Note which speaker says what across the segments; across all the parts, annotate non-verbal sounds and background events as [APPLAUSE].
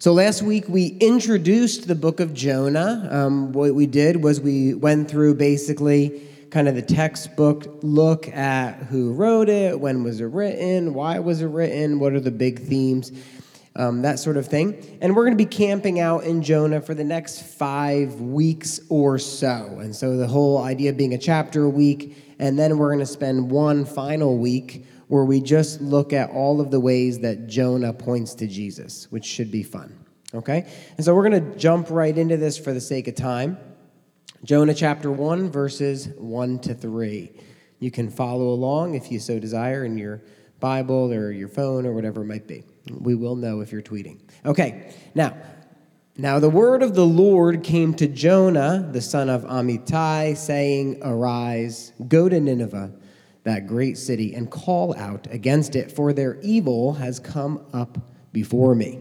Speaker 1: So last week we introduced the book of Jonah. Um, what we did was we went through basically kind of the textbook look at who wrote it, when was it written, why was it written, what are the big themes, um, that sort of thing. And we're going to be camping out in Jonah for the next five weeks or so. And so the whole idea being a chapter a week, and then we're going to spend one final week where we just look at all of the ways that Jonah points to Jesus, which should be fun. Okay? And so we're going to jump right into this for the sake of time. Jonah chapter 1, verses 1 to 3. You can follow along if you so desire in your Bible or your phone or whatever it might be. We will know if you're tweeting. Okay, now, now the word of the Lord came to Jonah, the son of Amittai, saying, Arise, go to Nineveh that great city and call out against it, for their evil has come up before me.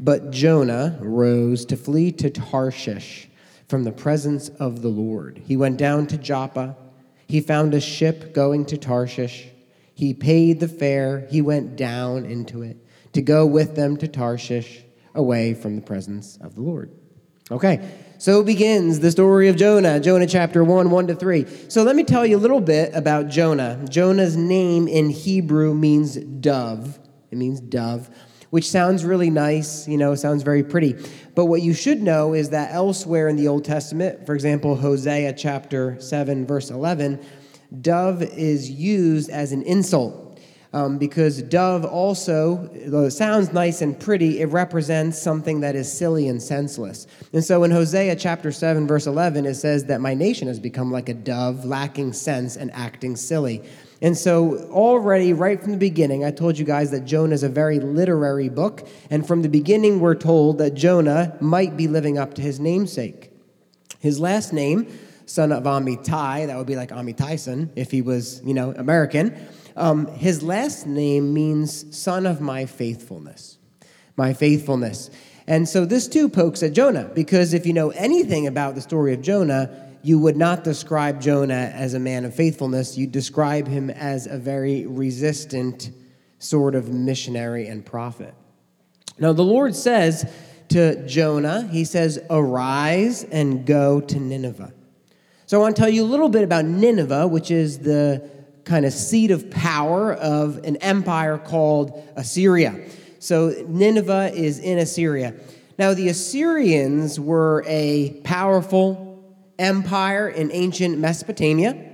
Speaker 1: But Jonah rose to flee to Tarshish from the presence of the Lord. He went down to Joppa. He found a ship going to Tarshish. He paid the fare. He went down into it to go with them to Tarshish, away from the presence of the Lord. Okay, so begins the story of Jonah, Jonah chapter 1, 1 to 3. So let me tell you a little bit about Jonah. Jonah's name in Hebrew means dove. It means dove, which sounds really nice, you know, sounds very pretty. But what you should know is that elsewhere in the Old Testament, for example, Hosea chapter 7, verse 11, dove is used as an insult um, because dove also, though it sounds nice and pretty, it represents something that is silly and senseless. And so in Hosea chapter 7, verse 11, it says that my nation has become like a dove, lacking sense and acting silly. And so, already, right from the beginning, I told you guys that Jonah is a very literary book. And from the beginning, we're told that Jonah might be living up to his namesake. His last name, son of Amittai, that would be like Amitai if he was, you know, American. Um, his last name means son of my faithfulness. My faithfulness. And so this too pokes at Jonah, because if you know anything about the story of Jonah, you would not describe Jonah as a man of faithfulness. You describe him as a very resistant sort of missionary and prophet. Now, the Lord says to Jonah, He says, Arise and go to Nineveh. So I want to tell you a little bit about Nineveh, which is the kind of seat of power of an empire called Assyria. So Nineveh is in Assyria. Now, the Assyrians were a powerful empire in ancient Mesopotamia,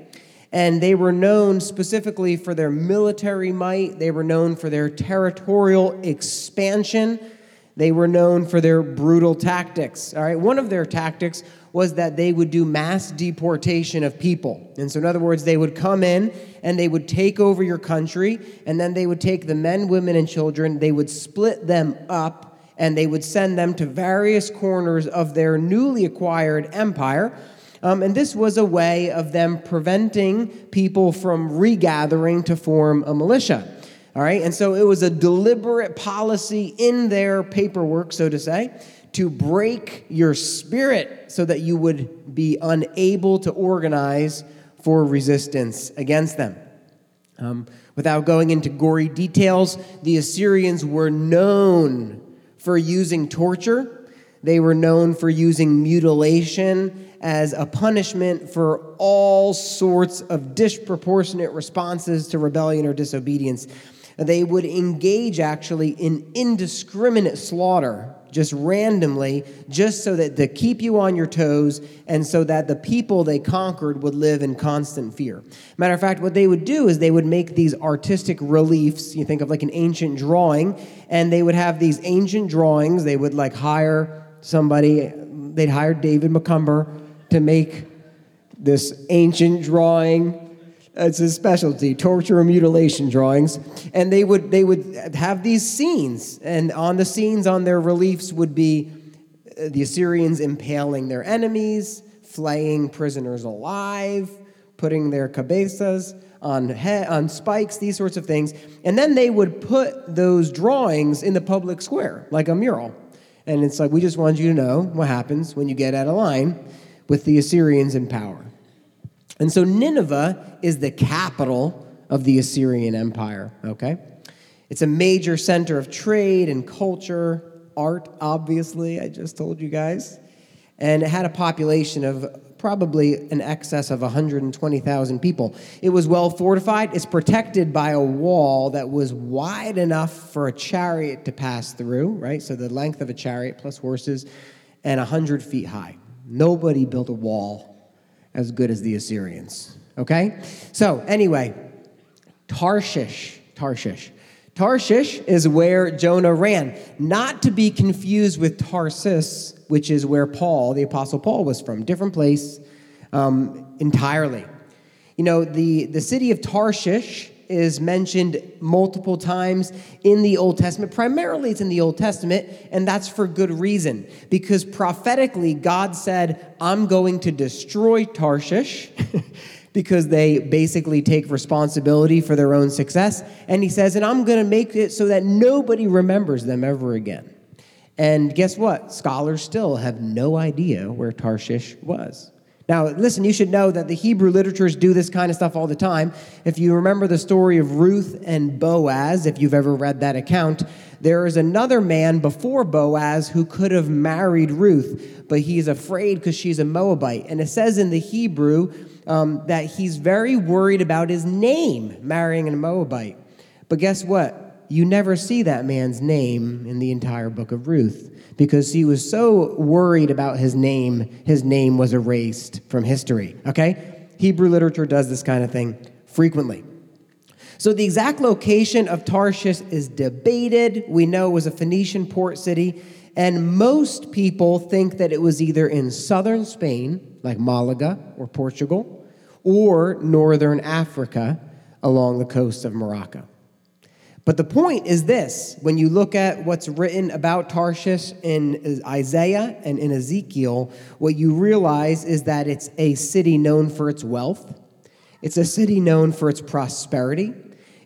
Speaker 1: and they were known specifically for their military might, they were known for their territorial expansion. They were known for their brutal tactics. All right, one of their tactics was that they would do mass deportation of people. And so, in other words, they would come in and they would take over your country, and then they would take the men, women, and children, they would split them up, and they would send them to various corners of their newly acquired empire. Um, and this was a way of them preventing people from regathering to form a militia. All right, and so it was a deliberate policy in their paperwork, so to say, to break your spirit so that you would be unable to organize for resistance against them. Um, without going into gory details, the Assyrians were known for using torture. They were known for using mutilation as a punishment for all sorts of disproportionate responses to rebellion or disobedience. They would engage actually in indiscriminate slaughter just randomly, just so that to keep you on your toes and so that the people they conquered would live in constant fear. Matter of fact, what they would do is they would make these artistic reliefs. You think of like an ancient drawing, and they would have these ancient drawings. They would like hire somebody, they'd hire David McCumber to make this ancient drawing it's his specialty, torture and mutilation drawings. And they would, they would have these scenes, and on the scenes on their reliefs would be uh, the Assyrians impaling their enemies, flaying prisoners alive, putting their cabezas on, he- on spikes, these sorts of things. And then they would put those drawings in the public square, like a mural. And it's like, we just wanted you to know what happens when you get out of line with the Assyrians in power. And so Nineveh is the capital of the Assyrian Empire, okay? It's a major center of trade and culture, art, obviously, I just told you guys. And it had a population of probably an excess of 120,000 people. It was well fortified. It's protected by a wall that was wide enough for a chariot to pass through, right? So the length of a chariot plus horses, and 100 feet high. Nobody built a wall as good as the Assyrians, okay? So, anyway, Tarshish, Tarshish. Tarshish is where Jonah ran, not to be confused with Tarsus, which is where Paul, the Apostle Paul, was from. Different place um, entirely. You know, the, the city of Tarshish is mentioned multiple times in the Old Testament. Primarily, it's in the Old Testament, and that's for good reason. Because prophetically, God said, I'm going to destroy Tarshish. [LAUGHS] because they basically take responsibility for their own success. And he says, and I'm going to make it so that nobody remembers them ever again. And guess what? Scholars still have no idea where Tarshish was. Now, listen, you should know that the Hebrew literatures do this kind of stuff all the time. If you remember the story of Ruth and Boaz, if you've ever read that account, there is another man before Boaz who could have married Ruth, but he's afraid because she's a Moabite. And it says in the Hebrew um, that he's very worried about his name marrying a Moabite. But guess what? You never see that man's name in the entire book of Ruth because he was so worried about his name, his name was erased from history. Okay? Hebrew literature does this kind of thing frequently. So the exact location of Tarshish is debated. We know it was a Phoenician port city, and most people think that it was either in southern Spain, like Malaga or Portugal, or northern Africa along the coast of Morocco. But the point is this when you look at what's written about Tarshish in Isaiah and in Ezekiel, what you realize is that it's a city known for its wealth, it's a city known for its prosperity,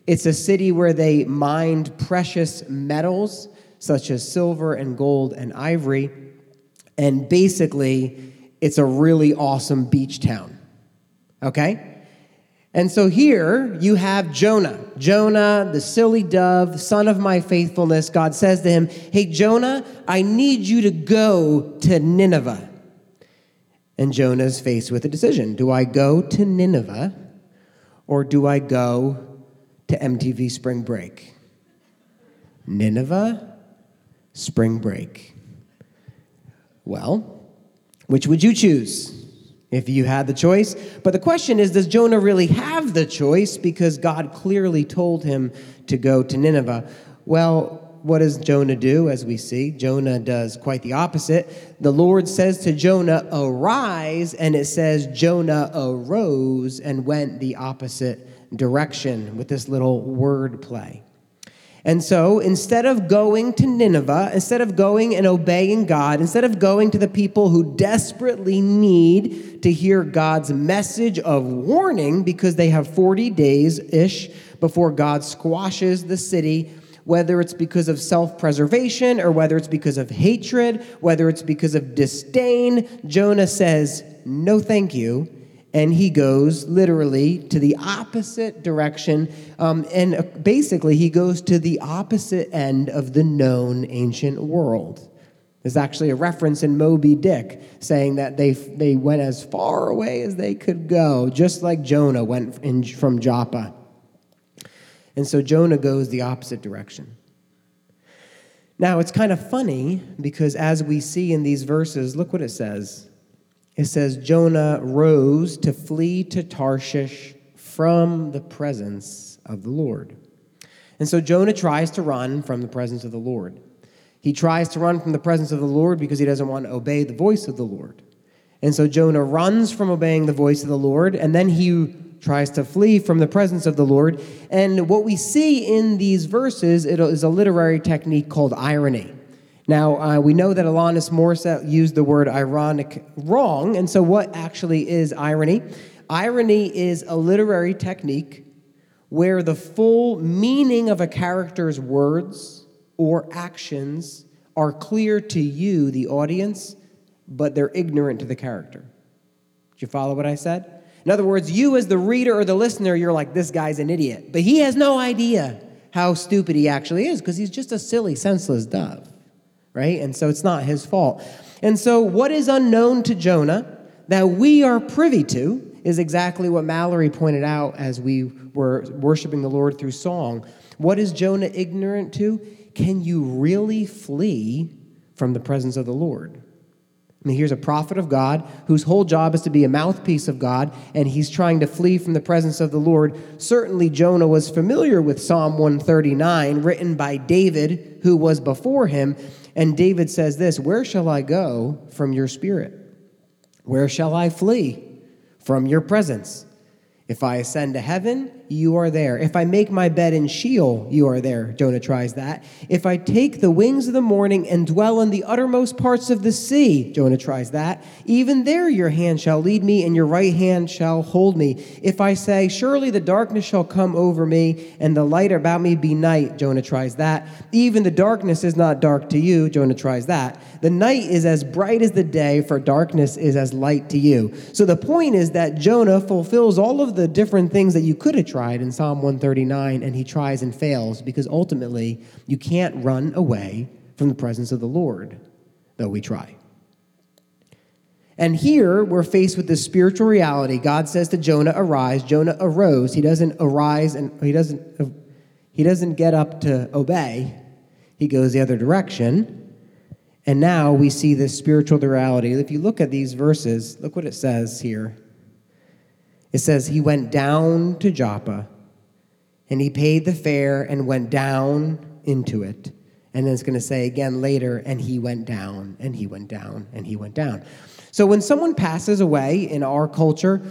Speaker 1: it's a city where they mined precious metals such as silver and gold and ivory, and basically, it's a really awesome beach town. Okay? And so here you have Jonah. Jonah, the silly dove, son of my faithfulness. God says to him, Hey, Jonah, I need you to go to Nineveh. And Jonah is faced with a decision Do I go to Nineveh or do I go to MTV Spring Break? Nineveh, Spring Break. Well, which would you choose? If you had the choice. But the question is does Jonah really have the choice because God clearly told him to go to Nineveh? Well, what does Jonah do as we see? Jonah does quite the opposite. The Lord says to Jonah, Arise, and it says Jonah arose and went the opposite direction with this little word play. And so instead of going to Nineveh, instead of going and obeying God, instead of going to the people who desperately need to hear God's message of warning because they have 40 days ish before God squashes the city, whether it's because of self preservation or whether it's because of hatred, whether it's because of disdain, Jonah says, No, thank you and he goes literally to the opposite direction. Um, and uh, basically, he goes to the opposite end of the known ancient world. There's actually a reference in Moby Dick saying that they, they went as far away as they could go, just like Jonah went in, from Joppa. And so Jonah goes the opposite direction. Now, it's kind of funny because as we see in these verses, look what it says it says Jonah rose to flee to Tarshish from the presence of the Lord. And so Jonah tries to run from the presence of the Lord. He tries to run from the presence of the Lord because he doesn't want to obey the voice of the Lord. And so Jonah runs from obeying the voice of the Lord, and then he tries to flee from the presence of the Lord. And what we see in these verses is a literary technique called irony. Now, uh, we know that Alanis Morissette used the word ironic wrong, and so what actually is irony? Irony is a literary technique where the full meaning of a character's words or actions are clear to you, the audience, but they're ignorant to the character. Did you follow what I said? In other words, you as the reader or the listener, you're like, this guy's an idiot. But he has no idea how stupid he actually is because he's just a silly, senseless dove right? And so it's not his fault. And so, what is unknown to Jonah that we are privy to is exactly what Mallory pointed out as we were worshiping the Lord through song. What is Jonah ignorant to? Can you really flee from the presence of the Lord? I mean, here's a prophet of God whose whole job is to be a mouthpiece of God, and he's trying to flee from the presence of the Lord. Certainly, Jonah was familiar with Psalm 139, written by David, who was before him. And David says this Where shall I go from your spirit? Where shall I flee from your presence? If I ascend to heaven, you are there. If I make my bed in Sheol, you are there. Jonah tries that. If I take the wings of the morning and dwell in the uttermost parts of the sea, Jonah tries that. Even there your hand shall lead me, and your right hand shall hold me. If I say, Surely the darkness shall come over me, and the light about me be night, Jonah tries that. Even the darkness is not dark to you, Jonah tries that. The night is as bright as the day, for darkness is as light to you. So the point is that Jonah fulfills all of the different things that you could have tried in Psalm 139, and he tries and fails because ultimately you can't run away from the presence of the Lord, though we try. And here we're faced with this spiritual reality. God says to Jonah, "Arise." Jonah arose. He doesn't arise and he doesn't he doesn't get up to obey. He goes the other direction. And now we see this spiritual reality. If you look at these verses, look what it says here. It says, He went down to Joppa and he paid the fare and went down into it. And then it's going to say again later, and he went down, and he went down, and he went down. So when someone passes away in our culture,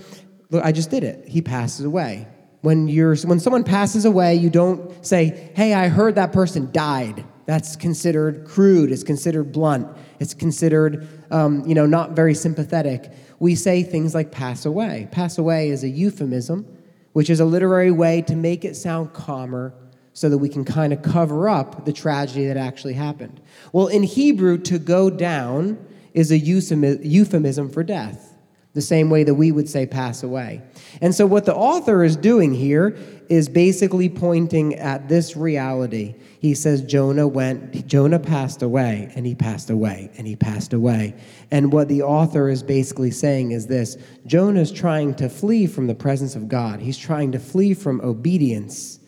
Speaker 1: look, I just did it. He passes away. When, you're, when someone passes away, you don't say, hey, I heard that person died. That's considered crude, it's considered blunt, it's considered um, you know, not very sympathetic we say things like pass away. Pass away is a euphemism, which is a literary way to make it sound calmer so that we can kind of cover up the tragedy that actually happened. Well, in Hebrew, to go down is a euphemism for death, the same way that we would say pass away. And so, what the author is doing here is basically pointing at this reality. He says Jonah went, Jonah passed away, and he passed away, and he passed away. And what the author is basically saying is this Jonah is trying to flee from the presence of God, he's trying to flee from obedience.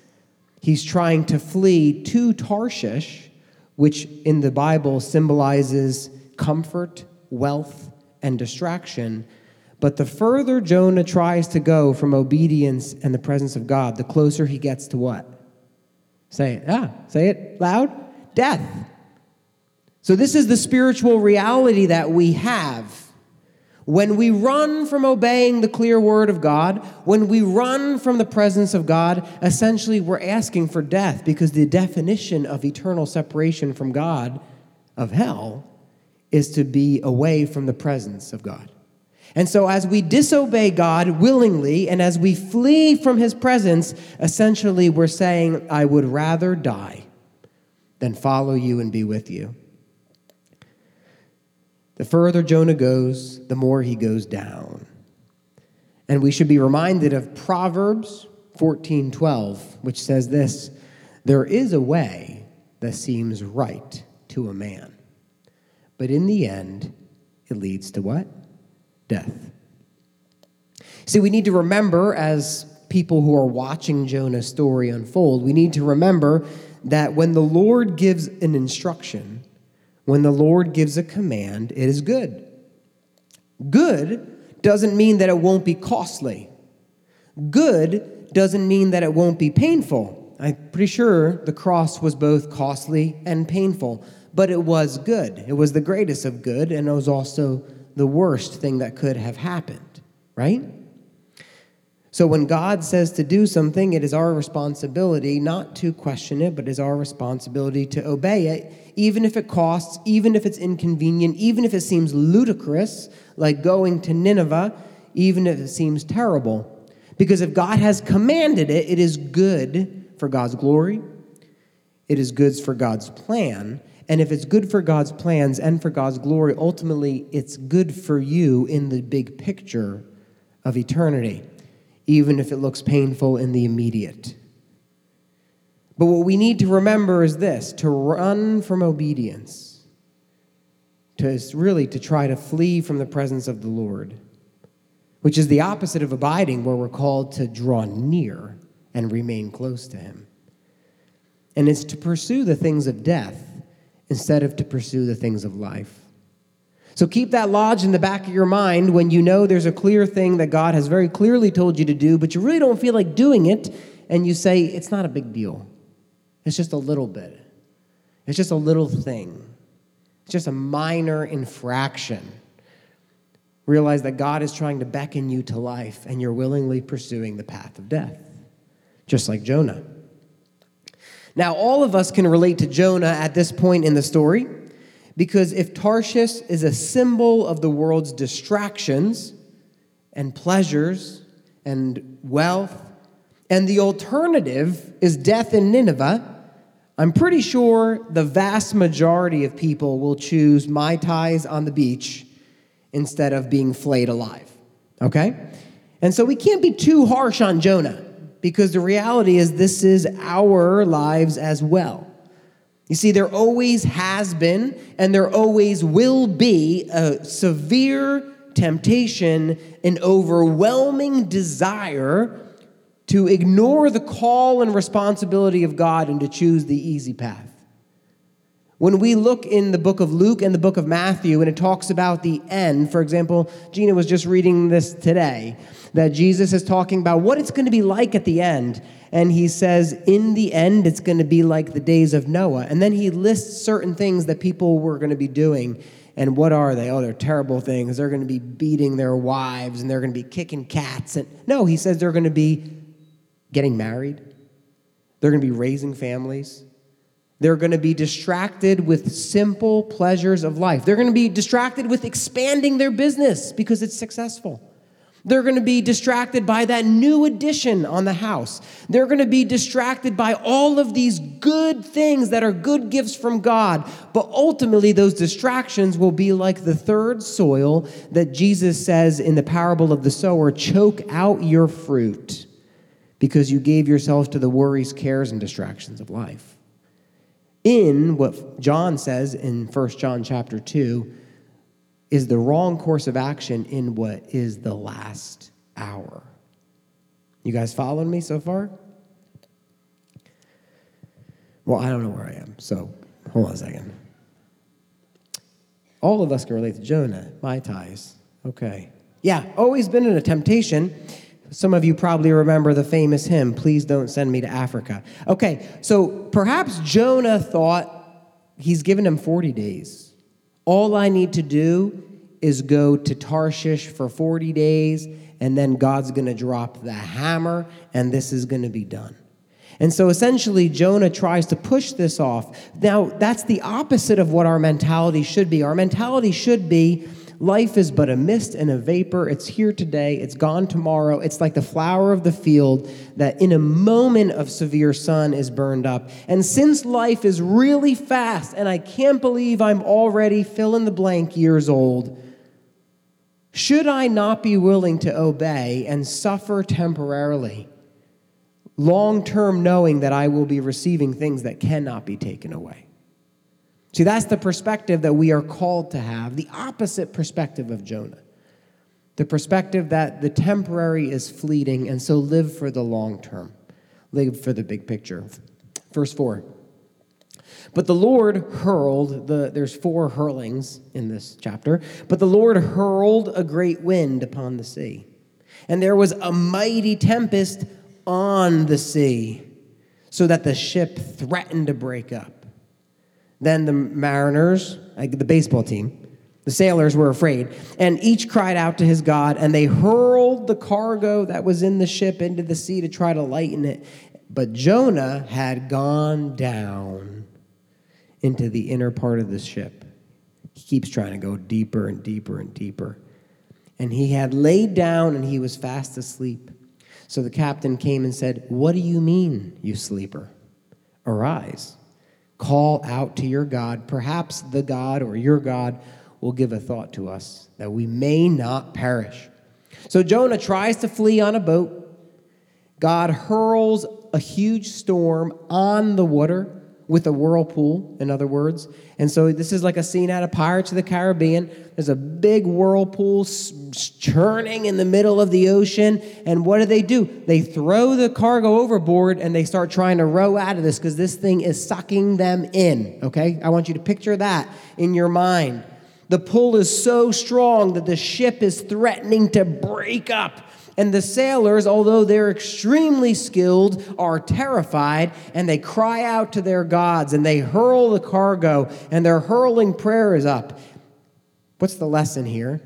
Speaker 1: He's trying to flee to Tarshish, which in the Bible symbolizes comfort, wealth, and distraction. But the further Jonah tries to go from obedience and the presence of God, the closer he gets to what? Say it. Ah, say it loud. Death. So, this is the spiritual reality that we have. When we run from obeying the clear word of God, when we run from the presence of God, essentially we're asking for death because the definition of eternal separation from God, of hell, is to be away from the presence of God. And so, as we disobey God willingly and as we flee from his presence, essentially we're saying, I would rather die than follow you and be with you. The further Jonah goes, the more he goes down. And we should be reminded of Proverbs 14:12, which says this, there is a way that seems right to a man, but in the end it leads to what? Death. See, we need to remember as people who are watching Jonah's story unfold, we need to remember that when the Lord gives an instruction, when the Lord gives a command, it is good. Good doesn't mean that it won't be costly. Good doesn't mean that it won't be painful. I'm pretty sure the cross was both costly and painful, but it was good. It was the greatest of good, and it was also the worst thing that could have happened, right? So when God says to do something, it is our responsibility not to question it, but it is our responsibility to obey it, even if it costs, even if it's inconvenient, even if it seems ludicrous, like going to Nineveh, even if it seems terrible. Because if God has commanded it, it is good for God's glory, it is good for God's plan, and if it's good for God's plans and for God's glory, ultimately it's good for you in the big picture of eternity, even if it looks painful in the immediate. But what we need to remember is this to run from obedience, to really to try to flee from the presence of the Lord, which is the opposite of abiding, where we're called to draw near and remain close to Him. And it's to pursue the things of death instead of to pursue the things of life. So keep that lodge in the back of your mind when you know there's a clear thing that God has very clearly told you to do, but you really don't feel like doing it, and you say, it's not a big deal. It's just a little bit. It's just a little thing. It's just a minor infraction. Realize that God is trying to beckon you to life, and you're willingly pursuing the path of death, just like Jonah. Now, all of us can relate to Jonah at this point in the story because if Tarshish is a symbol of the world's distractions and pleasures and wealth, and the alternative is death in Nineveh, I'm pretty sure the vast majority of people will choose Mai Tais on the beach instead of being flayed alive. Okay? And so we can't be too harsh on Jonah because the reality is this is our lives as well. You see, there always has been and there always will be a severe temptation, an overwhelming desire to ignore the call and responsibility of God and to choose the easy path. When we look in the book of Luke and the book of Matthew, and it talks about the end, for example, Gina was just reading this today, that Jesus is talking about what it's going to be like at the end. And he says, in the end, it's going to be like the days of Noah. And then he lists certain things that people were going to be doing. And what are they? Oh, they're terrible things. They're going to be beating their wives and they're going to be kicking cats. And no, he says they're going to be getting married, they're going to be raising families. They're going to be distracted with simple pleasures of life. They're going to be distracted with expanding their business because it's successful. They're going to be distracted by that new addition on the house. They're going to be distracted by all of these good things that are good gifts from God. But ultimately, those distractions will be like the third soil that Jesus says in the parable of the sower choke out your fruit because you gave yourself to the worries, cares, and distractions of life. In what John says in 1 John chapter 2, is the wrong course of action in what is the last hour. You guys following me so far? Well, I don't know where I am, so hold on a second. All of us can relate to Jonah, Mai Tais. Okay. Yeah, always been in a temptation. Some of you probably remember the famous hymn, Please Don't Send Me to Africa. Okay, so perhaps Jonah thought he's given him 40 days. All I need to do is go to Tarshish for 40 days, and then God's going to drop the hammer, and this is going to be done. And so essentially, Jonah tries to push this off. Now, that's the opposite of what our mentality should be. Our mentality should be Life is but a mist and a vapor. It's here today, it's gone tomorrow. It's like the flower of the field that in a moment of severe sun is burned up. And since life is really fast, and I can't believe I'm already fill in the blank years old, should I not be willing to obey and suffer temporarily, long term knowing that I will be receiving things that cannot be taken away? See, that's the perspective that we are called to have, the opposite perspective of Jonah. The perspective that the temporary is fleeting, and so live for the long term, live for the big picture. Verse 4. But the Lord hurled, the, there's four hurlings in this chapter, but the Lord hurled a great wind upon the sea. And there was a mighty tempest on the sea, so that the ship threatened to break up. Then the mariners, like the baseball team, the sailors were afraid, and each cried out to his God, and they hurled the cargo that was in the ship into the sea to try to lighten it. But Jonah had gone down into the inner part of the ship. He keeps trying to go deeper and deeper and deeper. And he had laid down and he was fast asleep. So the captain came and said, What do you mean, you sleeper? Arise Call out to your God. Perhaps the God or your God will give a thought to us that we may not perish. So Jonah tries to flee on a boat. God hurls a huge storm on the water, with a whirlpool, in other words. And so this is like a scene out of Pirates of the Caribbean. There's a big whirlpool churning in the middle of the ocean. And what do they do? They throw the cargo overboard and they start trying to row out of this because this thing is sucking them in. Okay? I want you to picture that in your mind. The pull is so strong that the ship is threatening to break up. And the sailors, although they're extremely skilled, are terrified and they cry out to their gods and they hurl the cargo and their hurling prayers up. What's the lesson here?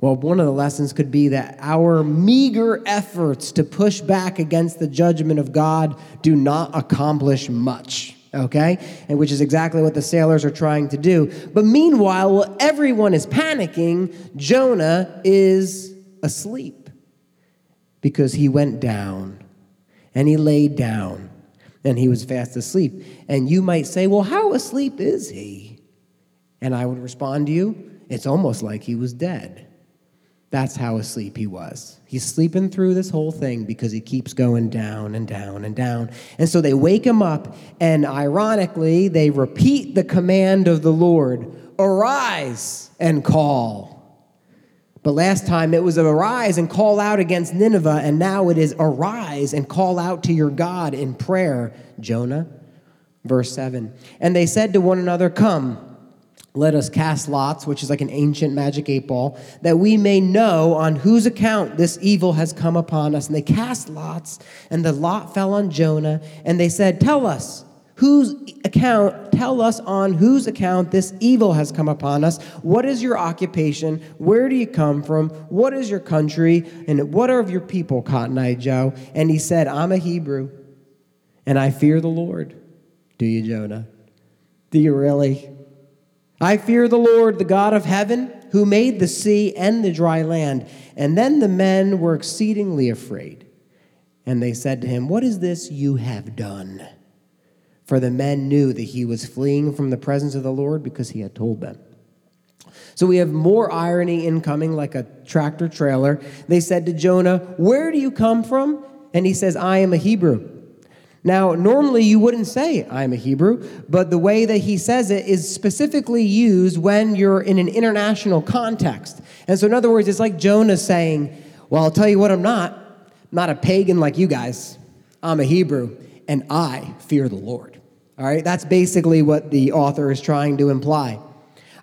Speaker 1: Well, one of the lessons could be that our meager efforts to push back against the judgment of God do not accomplish much okay? And which is exactly what the sailors are trying to do. But meanwhile, while everyone is panicking, Jonah is asleep because he went down and he laid down and he was fast asleep. And you might say, well, how asleep is he? And I would respond to you, it's almost like he was dead. That's how asleep he was. He's sleeping through this whole thing because he keeps going down and down and down. And so they wake him up, and ironically, they repeat the command of the Lord arise and call. But last time it was arise and call out against Nineveh, and now it is arise and call out to your God in prayer, Jonah. Verse 7. And they said to one another, Come let us cast lots, which is like an ancient magic eight ball, that we may know on whose account this evil has come upon us. And they cast lots, and the lot fell on Jonah, and they said, Tell us, whose account, tell us on whose account this evil has come upon us. What is your occupation? Where do you come from? What is your country? And what are of your people, Cotton Eye Joe? And he said, I'm a Hebrew, and I fear the Lord. Do you, Jonah? Do you really? I fear the Lord, the God of heaven, who made the sea and the dry land. And then the men were exceedingly afraid. And they said to him, What is this you have done? For the men knew that he was fleeing from the presence of the Lord because he had told them. So we have more irony incoming, like a tractor trailer. They said to Jonah, Where do you come from? And he says, I am a Hebrew now, normally you wouldn't say, I'm a Hebrew, but the way that he says it is specifically used when you're in an international context. And so, in other words, it's like Jonah saying, Well, I'll tell you what, I'm not. I'm not a pagan like you guys. I'm a Hebrew, and I fear the Lord. All right, that's basically what the author is trying to imply.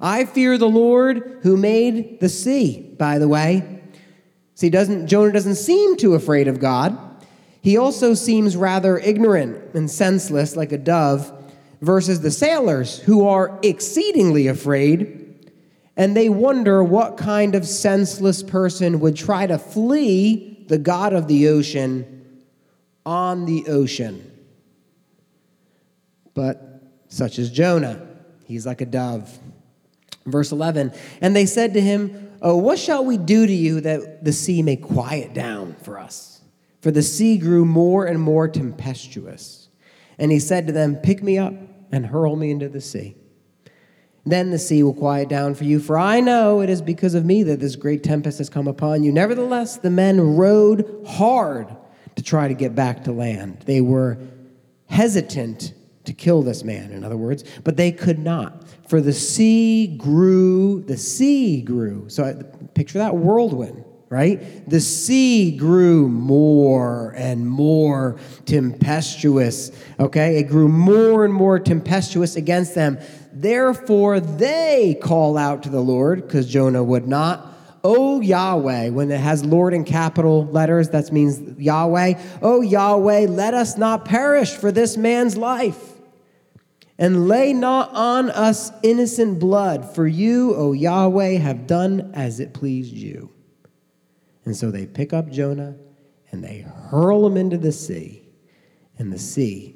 Speaker 1: I fear the Lord who made the sea, by the way. See, doesn't Jonah doesn't seem too afraid of God. He also seems rather ignorant and senseless, like a dove, versus the sailors, who are exceedingly afraid, and they wonder what kind of senseless person would try to flee the God of the ocean on the ocean. But such as Jonah, he's like a dove. Verse 11, and they said to him, Oh, what shall we do to you that the sea may quiet down for us? for the sea grew more and more tempestuous. And he said to them, Pick me up and hurl me into the sea. Then the sea will quiet down for you, for I know it is because of me that this great tempest has come upon you. Nevertheless, the men rowed hard to try to get back to land. They were hesitant to kill this man, in other words, but they could not. For the sea grew, the sea grew. So picture that whirlwind right? The sea grew more and more tempestuous, okay? It grew more and more tempestuous against them. Therefore, they call out to the Lord, because Jonah would not. Oh Yahweh, when it has Lord in capital letters, that means Yahweh. Oh Yahweh, let us not perish for this man's life. And lay not on us innocent blood, for you, O Yahweh, have done as it pleased you. And so they pick up Jonah and they hurl him into the sea, and the sea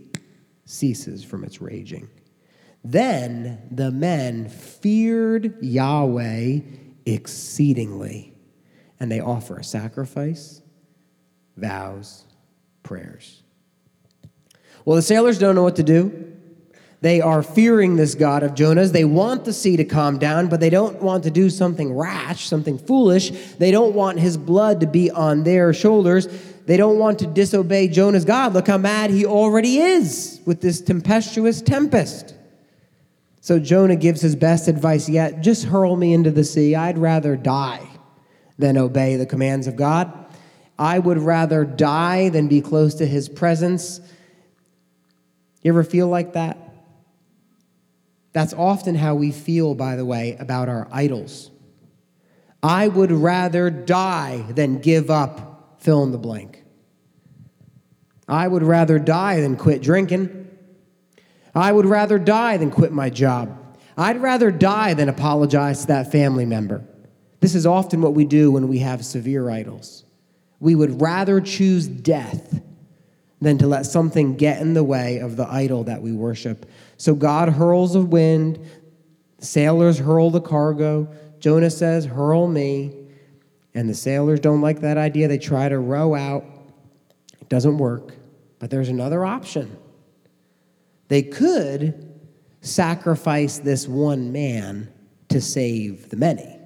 Speaker 1: ceases from its raging. Then the men feared Yahweh exceedingly, and they offer a sacrifice, vows, prayers. Well, the sailors don't know what to do. They are fearing this God of Jonah's. They want the sea to calm down, but they don't want to do something rash, something foolish. They don't want his blood to be on their shoulders. they don't want to disobey Jonah's God. Look how mad he already is with this tempestuous tempest. So Jonah gives his best advice yet just hurl me into the sea. I'd rather die than obey the commands of God. I would rather die than be close to his presence. You ever feel like that? That's often how we feel, by the way, about our idols. I would rather die than give up fill in the blank. I would rather die than quit drinking. I would rather die than quit my job. I'd rather die than apologize to that family member. This is often what we do when we have severe idols. We would rather choose death than to let something get in the way of the idol that we worship. So God hurls a wind, sailors hurl the cargo. Jonah says, Hurl me. And the sailors don't like that idea. They try to row out. It doesn't work. But there's another option. They could sacrifice this one man to save the many.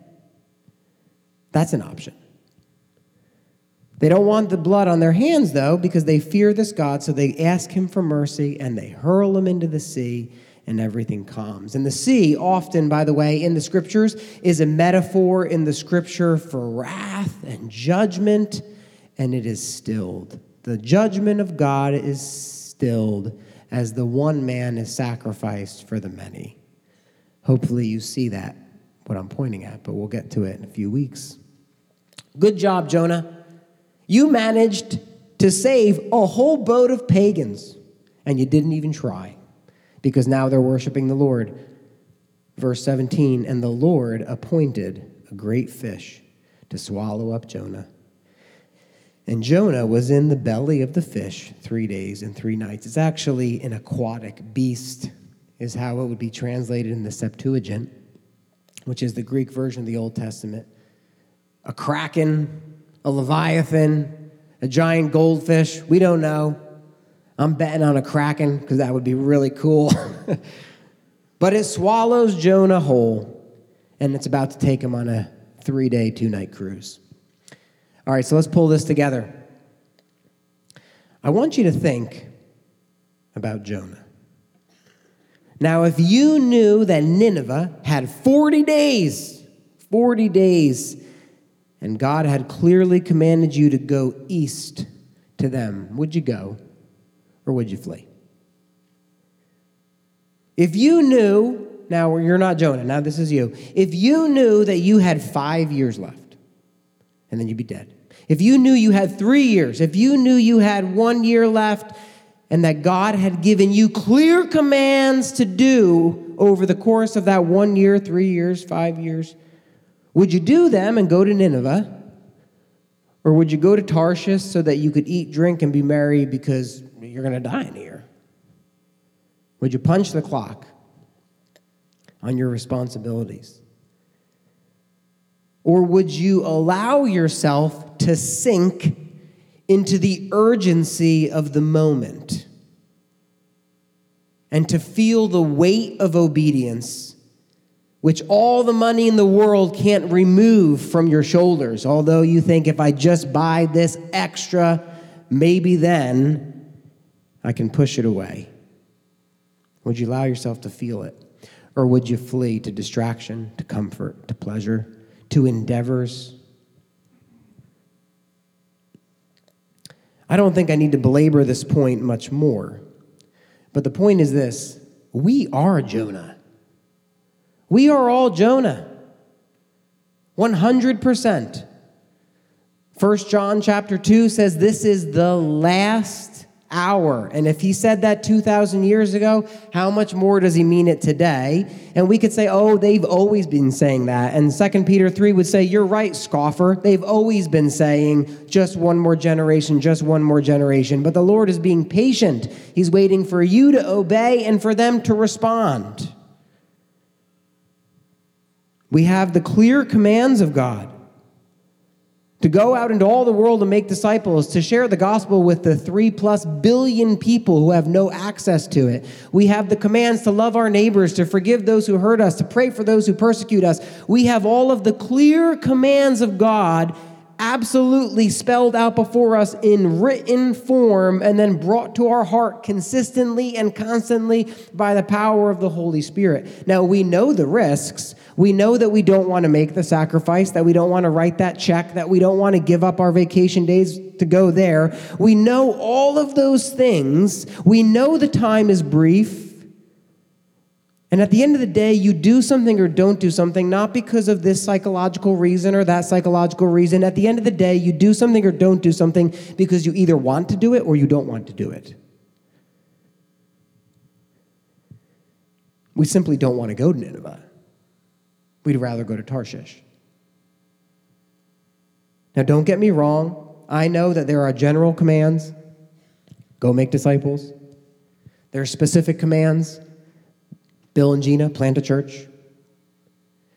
Speaker 1: That's an option. They don't want the blood on their hands, though, because they fear this God, so they ask him for mercy and they hurl him into the sea, and everything calms. And the sea, often, by the way, in the scriptures, is a metaphor in the scripture for wrath and judgment, and it is stilled. The judgment of God is stilled as the one man is sacrificed for the many. Hopefully, you see that, what I'm pointing at, but we'll get to it in a few weeks. Good job, Jonah. You managed to save a whole boat of pagans, and you didn't even try because now they're worshiping the Lord. Verse 17 And the Lord appointed a great fish to swallow up Jonah. And Jonah was in the belly of the fish three days and three nights. It's actually an aquatic beast, is how it would be translated in the Septuagint, which is the Greek version of the Old Testament. A kraken, a leviathan, a giant goldfish. We don't know. I'm betting on a kraken because that would be really cool. [LAUGHS] but it swallows Jonah whole, and it's about to take him on a three day, two night cruise. All right, so let's pull this together. I want you to think about Jonah. Now, if you knew that Nineveh had 40 days, 40 days and God had clearly commanded you to go east to them, would you go or would you flee? If you knew, now you're not Jonah, now this is you. If you knew that you had five years left, and then you'd be dead. If you knew you had three years, if you knew you had one year left, and that God had given you clear commands to do over the course of that one year, three years, five years, would you do them and go to Nineveh? Or would you go to Tarshish so that you could eat, drink, and be merry because you're going to die in here? Would you punch the clock on your responsibilities? Or would you allow yourself to sink into the urgency of the moment and to feel the weight of obedience? Which all the money in the world can't remove from your shoulders. Although you think if I just buy this extra, maybe then I can push it away. Would you allow yourself to feel it? Or would you flee to distraction, to comfort, to pleasure, to endeavors? I don't think I need to belabor this point much more. But the point is this we are Jonah. We are all Jonah. 100%. 1 John chapter 2 says this is the last hour. And if he said that 2,000 years ago, how much more does he mean it today? And we could say, oh, they've always been saying that. And 2 Peter 3 would say, you're right, scoffer. They've always been saying, just one more generation, just one more generation. But the Lord is being patient. He's waiting for you to obey and for them to respond. We have the clear commands of God to go out into all the world and make disciples, to share the gospel with the three plus billion people who have no access to it. We have the commands to love our neighbors, to forgive those who hurt us, to pray for those who persecute us. We have all of the clear commands of God absolutely spelled out before us in written form and then brought to our heart consistently and constantly by the power of the Holy Spirit. Now, we know the risks. We know that we don't want to make the sacrifice, that we don't want to write that check, that we don't want to give up our vacation days to go there. We know all of those things. We know the time is brief. And at the end of the day, you do something or don't do something, not because of this psychological reason or that psychological reason. At the end of the day, you do something or don't do something because you either want to do it or you don't want to do it. We simply don't want to go to Nineveh. We'd rather go to Tarshish. Now, don't get me wrong. I know that there are general commands go make disciples. There are specific commands Bill and Gina, plant a church.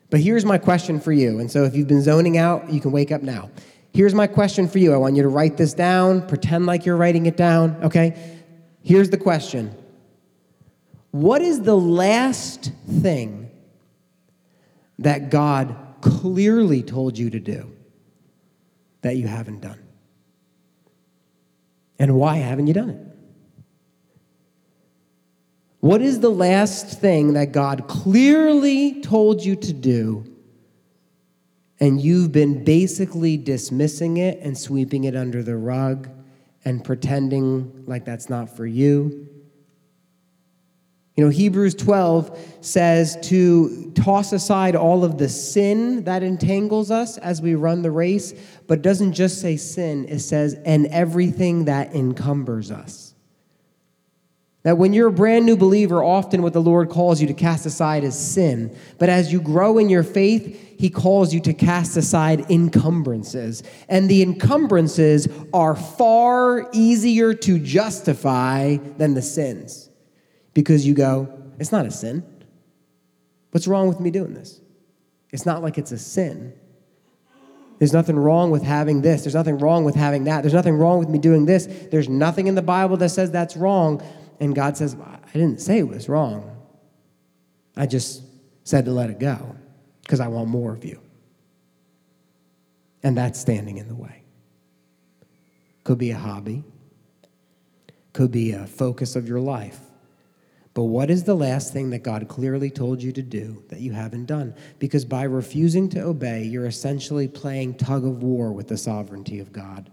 Speaker 1: But here's my question for you. And so if you've been zoning out, you can wake up now. Here's my question for you. I want you to write this down, pretend like you're writing it down, okay? Here's the question What is the last thing that God clearly told you to do that you haven't done? And why haven't you done it? What is the last thing that God clearly told you to do, and you've been basically dismissing it and sweeping it under the rug and pretending like that's not for you? You know, Hebrews 12 says to toss aside all of the sin that entangles us as we run the race, but doesn't just say sin, it says, and everything that encumbers us. That when you're a brand new believer, often what the Lord calls you to cast aside is sin. But as you grow in your faith, He calls you to cast aside encumbrances. And the encumbrances are far easier to justify than the sins. Because you go, it's not a sin. What's wrong with me doing this? It's not like it's a sin. There's nothing wrong with having this. There's nothing wrong with having that. There's nothing wrong with me doing this. There's nothing in the Bible that says that's wrong. And God says, I didn't say it was wrong. I just said to let it go because I want more of you. And that's standing in the way. Could be a hobby, could be a focus of your life. But what is the last thing that God clearly told you to do that you haven't done? Because by refusing to obey, you're essentially playing tug of war with the sovereignty of God.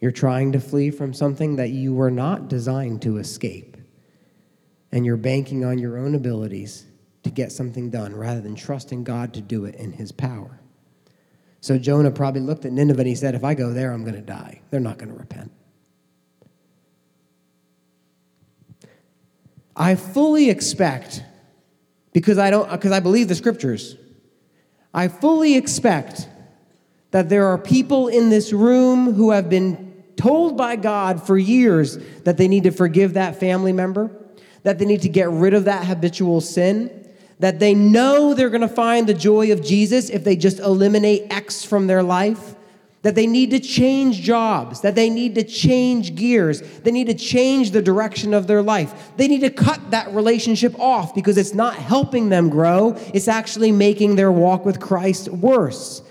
Speaker 1: You're trying to flee from something that you were not designed to escape. And you're banking on your own abilities to get something done rather than trusting God to do it in his power. So Jonah probably looked at Nineveh and he said, If I go there, I'm going to die. They're not going to repent. I fully expect, because I don't because I believe the scriptures, I fully expect that there are people in this room who have been told by God for years that they need to forgive that family member, that they need to get rid of that habitual sin, that they know they're going to find the joy of Jesus if they just eliminate X from their life, that they need to change jobs, that they need to change gears, they need to change the direction of their life. They need to cut that relationship off because it's not helping them grow, it's actually making their walk with Christ worse.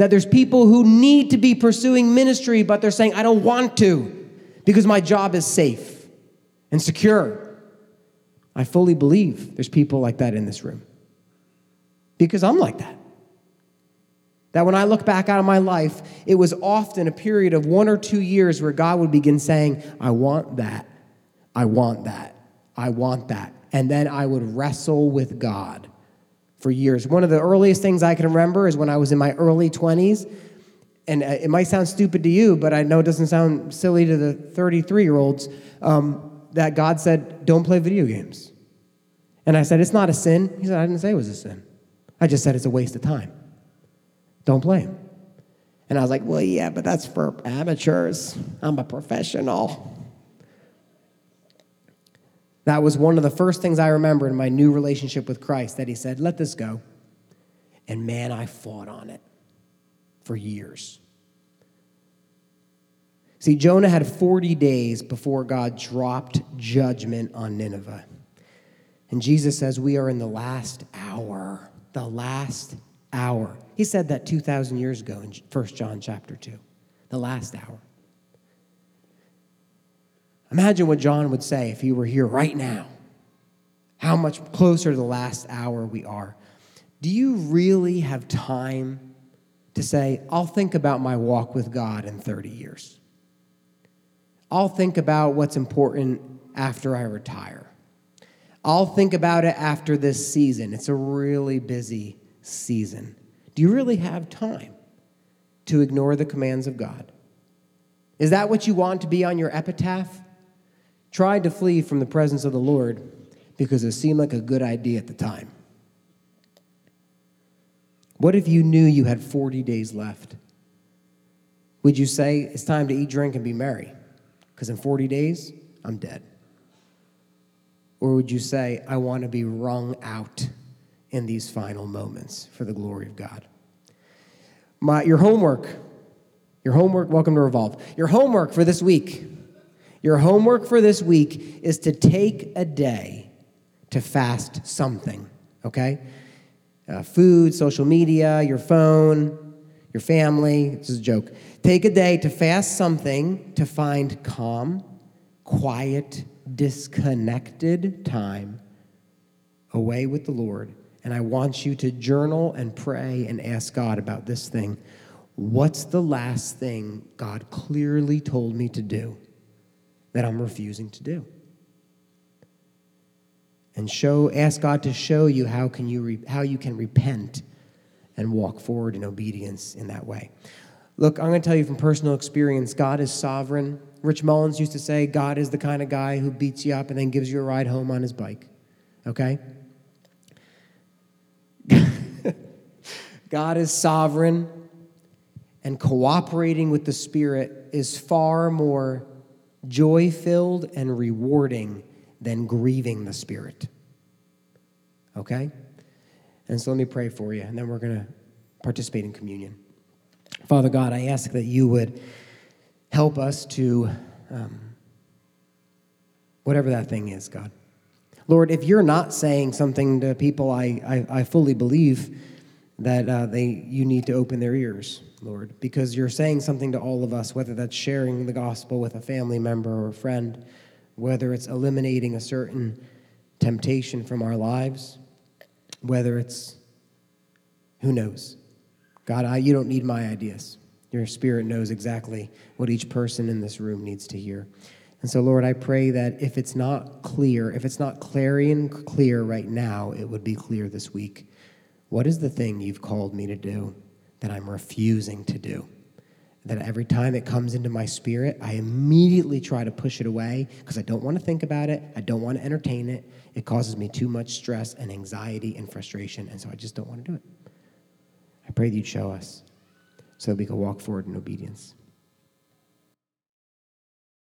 Speaker 1: That there's people who need to be pursuing ministry, but they're saying, I don't want to because my job is safe and secure. I fully believe there's people like that in this room because I'm like that. That when I look back out of my life, it was often a period of one or two years where God would begin saying, I want that, I want that, I want that. And then I would wrestle with God for years. One of the earliest things I can remember is when I was in my early 20s. And uh, it might sound stupid to you, but I know it doesn't sound silly to the 33 year olds. Um, that God said, Don't play video games. And I said, It's not a sin. He said, I didn't say it was a sin. I just said it's a waste of time. Don't play them. And I was like, Well, yeah, but that's for amateurs. I'm a professional. That was one of the first things I remember in my new relationship with Christ that he said, Let this go. And man, I fought on it for years. See, Jonah had 40 days before God dropped judgment on Nineveh. And Jesus says, We are in the last hour, the last hour. He said that 2,000 years ago in 1 John chapter 2, the last hour. Imagine what John would say if he were here right now. How much closer to the last hour we are. Do you really have time to say, I'll think about my walk with God in 30 years? I'll think about what's important after I retire. I'll think about it after this season. It's a really busy season. Do you really have time to ignore the commands of God? Is that what you want to be on your epitaph? Tried to flee from the presence of the Lord because it seemed like a good idea at the time. What if you knew you had 40 days left? Would you say, It's time to eat, drink, and be merry? Because in 40 days, I'm dead. Or would you say, I want to be wrung out in these final moments for the glory of God? My, your homework, your homework, welcome to Revolve. Your homework for this week, your homework for this week is to take a day to fast something, okay? Uh, food, social media, your phone, your family. This is a joke. Take a day to fast something to find calm, quiet, disconnected time away with the Lord. And I want you to journal and pray and ask God about this thing. What's the last thing God clearly told me to do that I'm refusing to do? And show, ask God to show you how, can you re, how you can repent and walk forward in obedience in that way. Look, I'm going to tell you from personal experience God is sovereign. Rich Mullins used to say, God is the kind of guy who beats you up and then gives you a ride home on his bike. Okay? [LAUGHS] God is sovereign, and cooperating with the Spirit is far more joy filled and rewarding than grieving the Spirit. Okay? And so let me pray for you, and then we're going to participate in communion. Father God, I ask that you would help us to, um, whatever that thing is, God. Lord, if you're not saying something to people, I, I, I fully believe that uh, they, you need to open their ears, Lord, because you're saying something to all of us, whether that's sharing the gospel with a family member or a friend, whether it's eliminating a certain temptation from our lives, whether it's, who knows? God, I, you don't need my ideas. Your spirit knows exactly what each person in this room needs to hear. And so, Lord, I pray that if it's not clear, if it's not clarion clear right now, it would be clear this week. What is the thing you've called me to do that I'm refusing to do? That every time it comes into my spirit, I immediately try to push it away because I don't want to think about it. I don't want to entertain it. It causes me too much stress and anxiety and frustration. And so I just don't want to do it. I pray that you'd show us so that we can walk forward in obedience.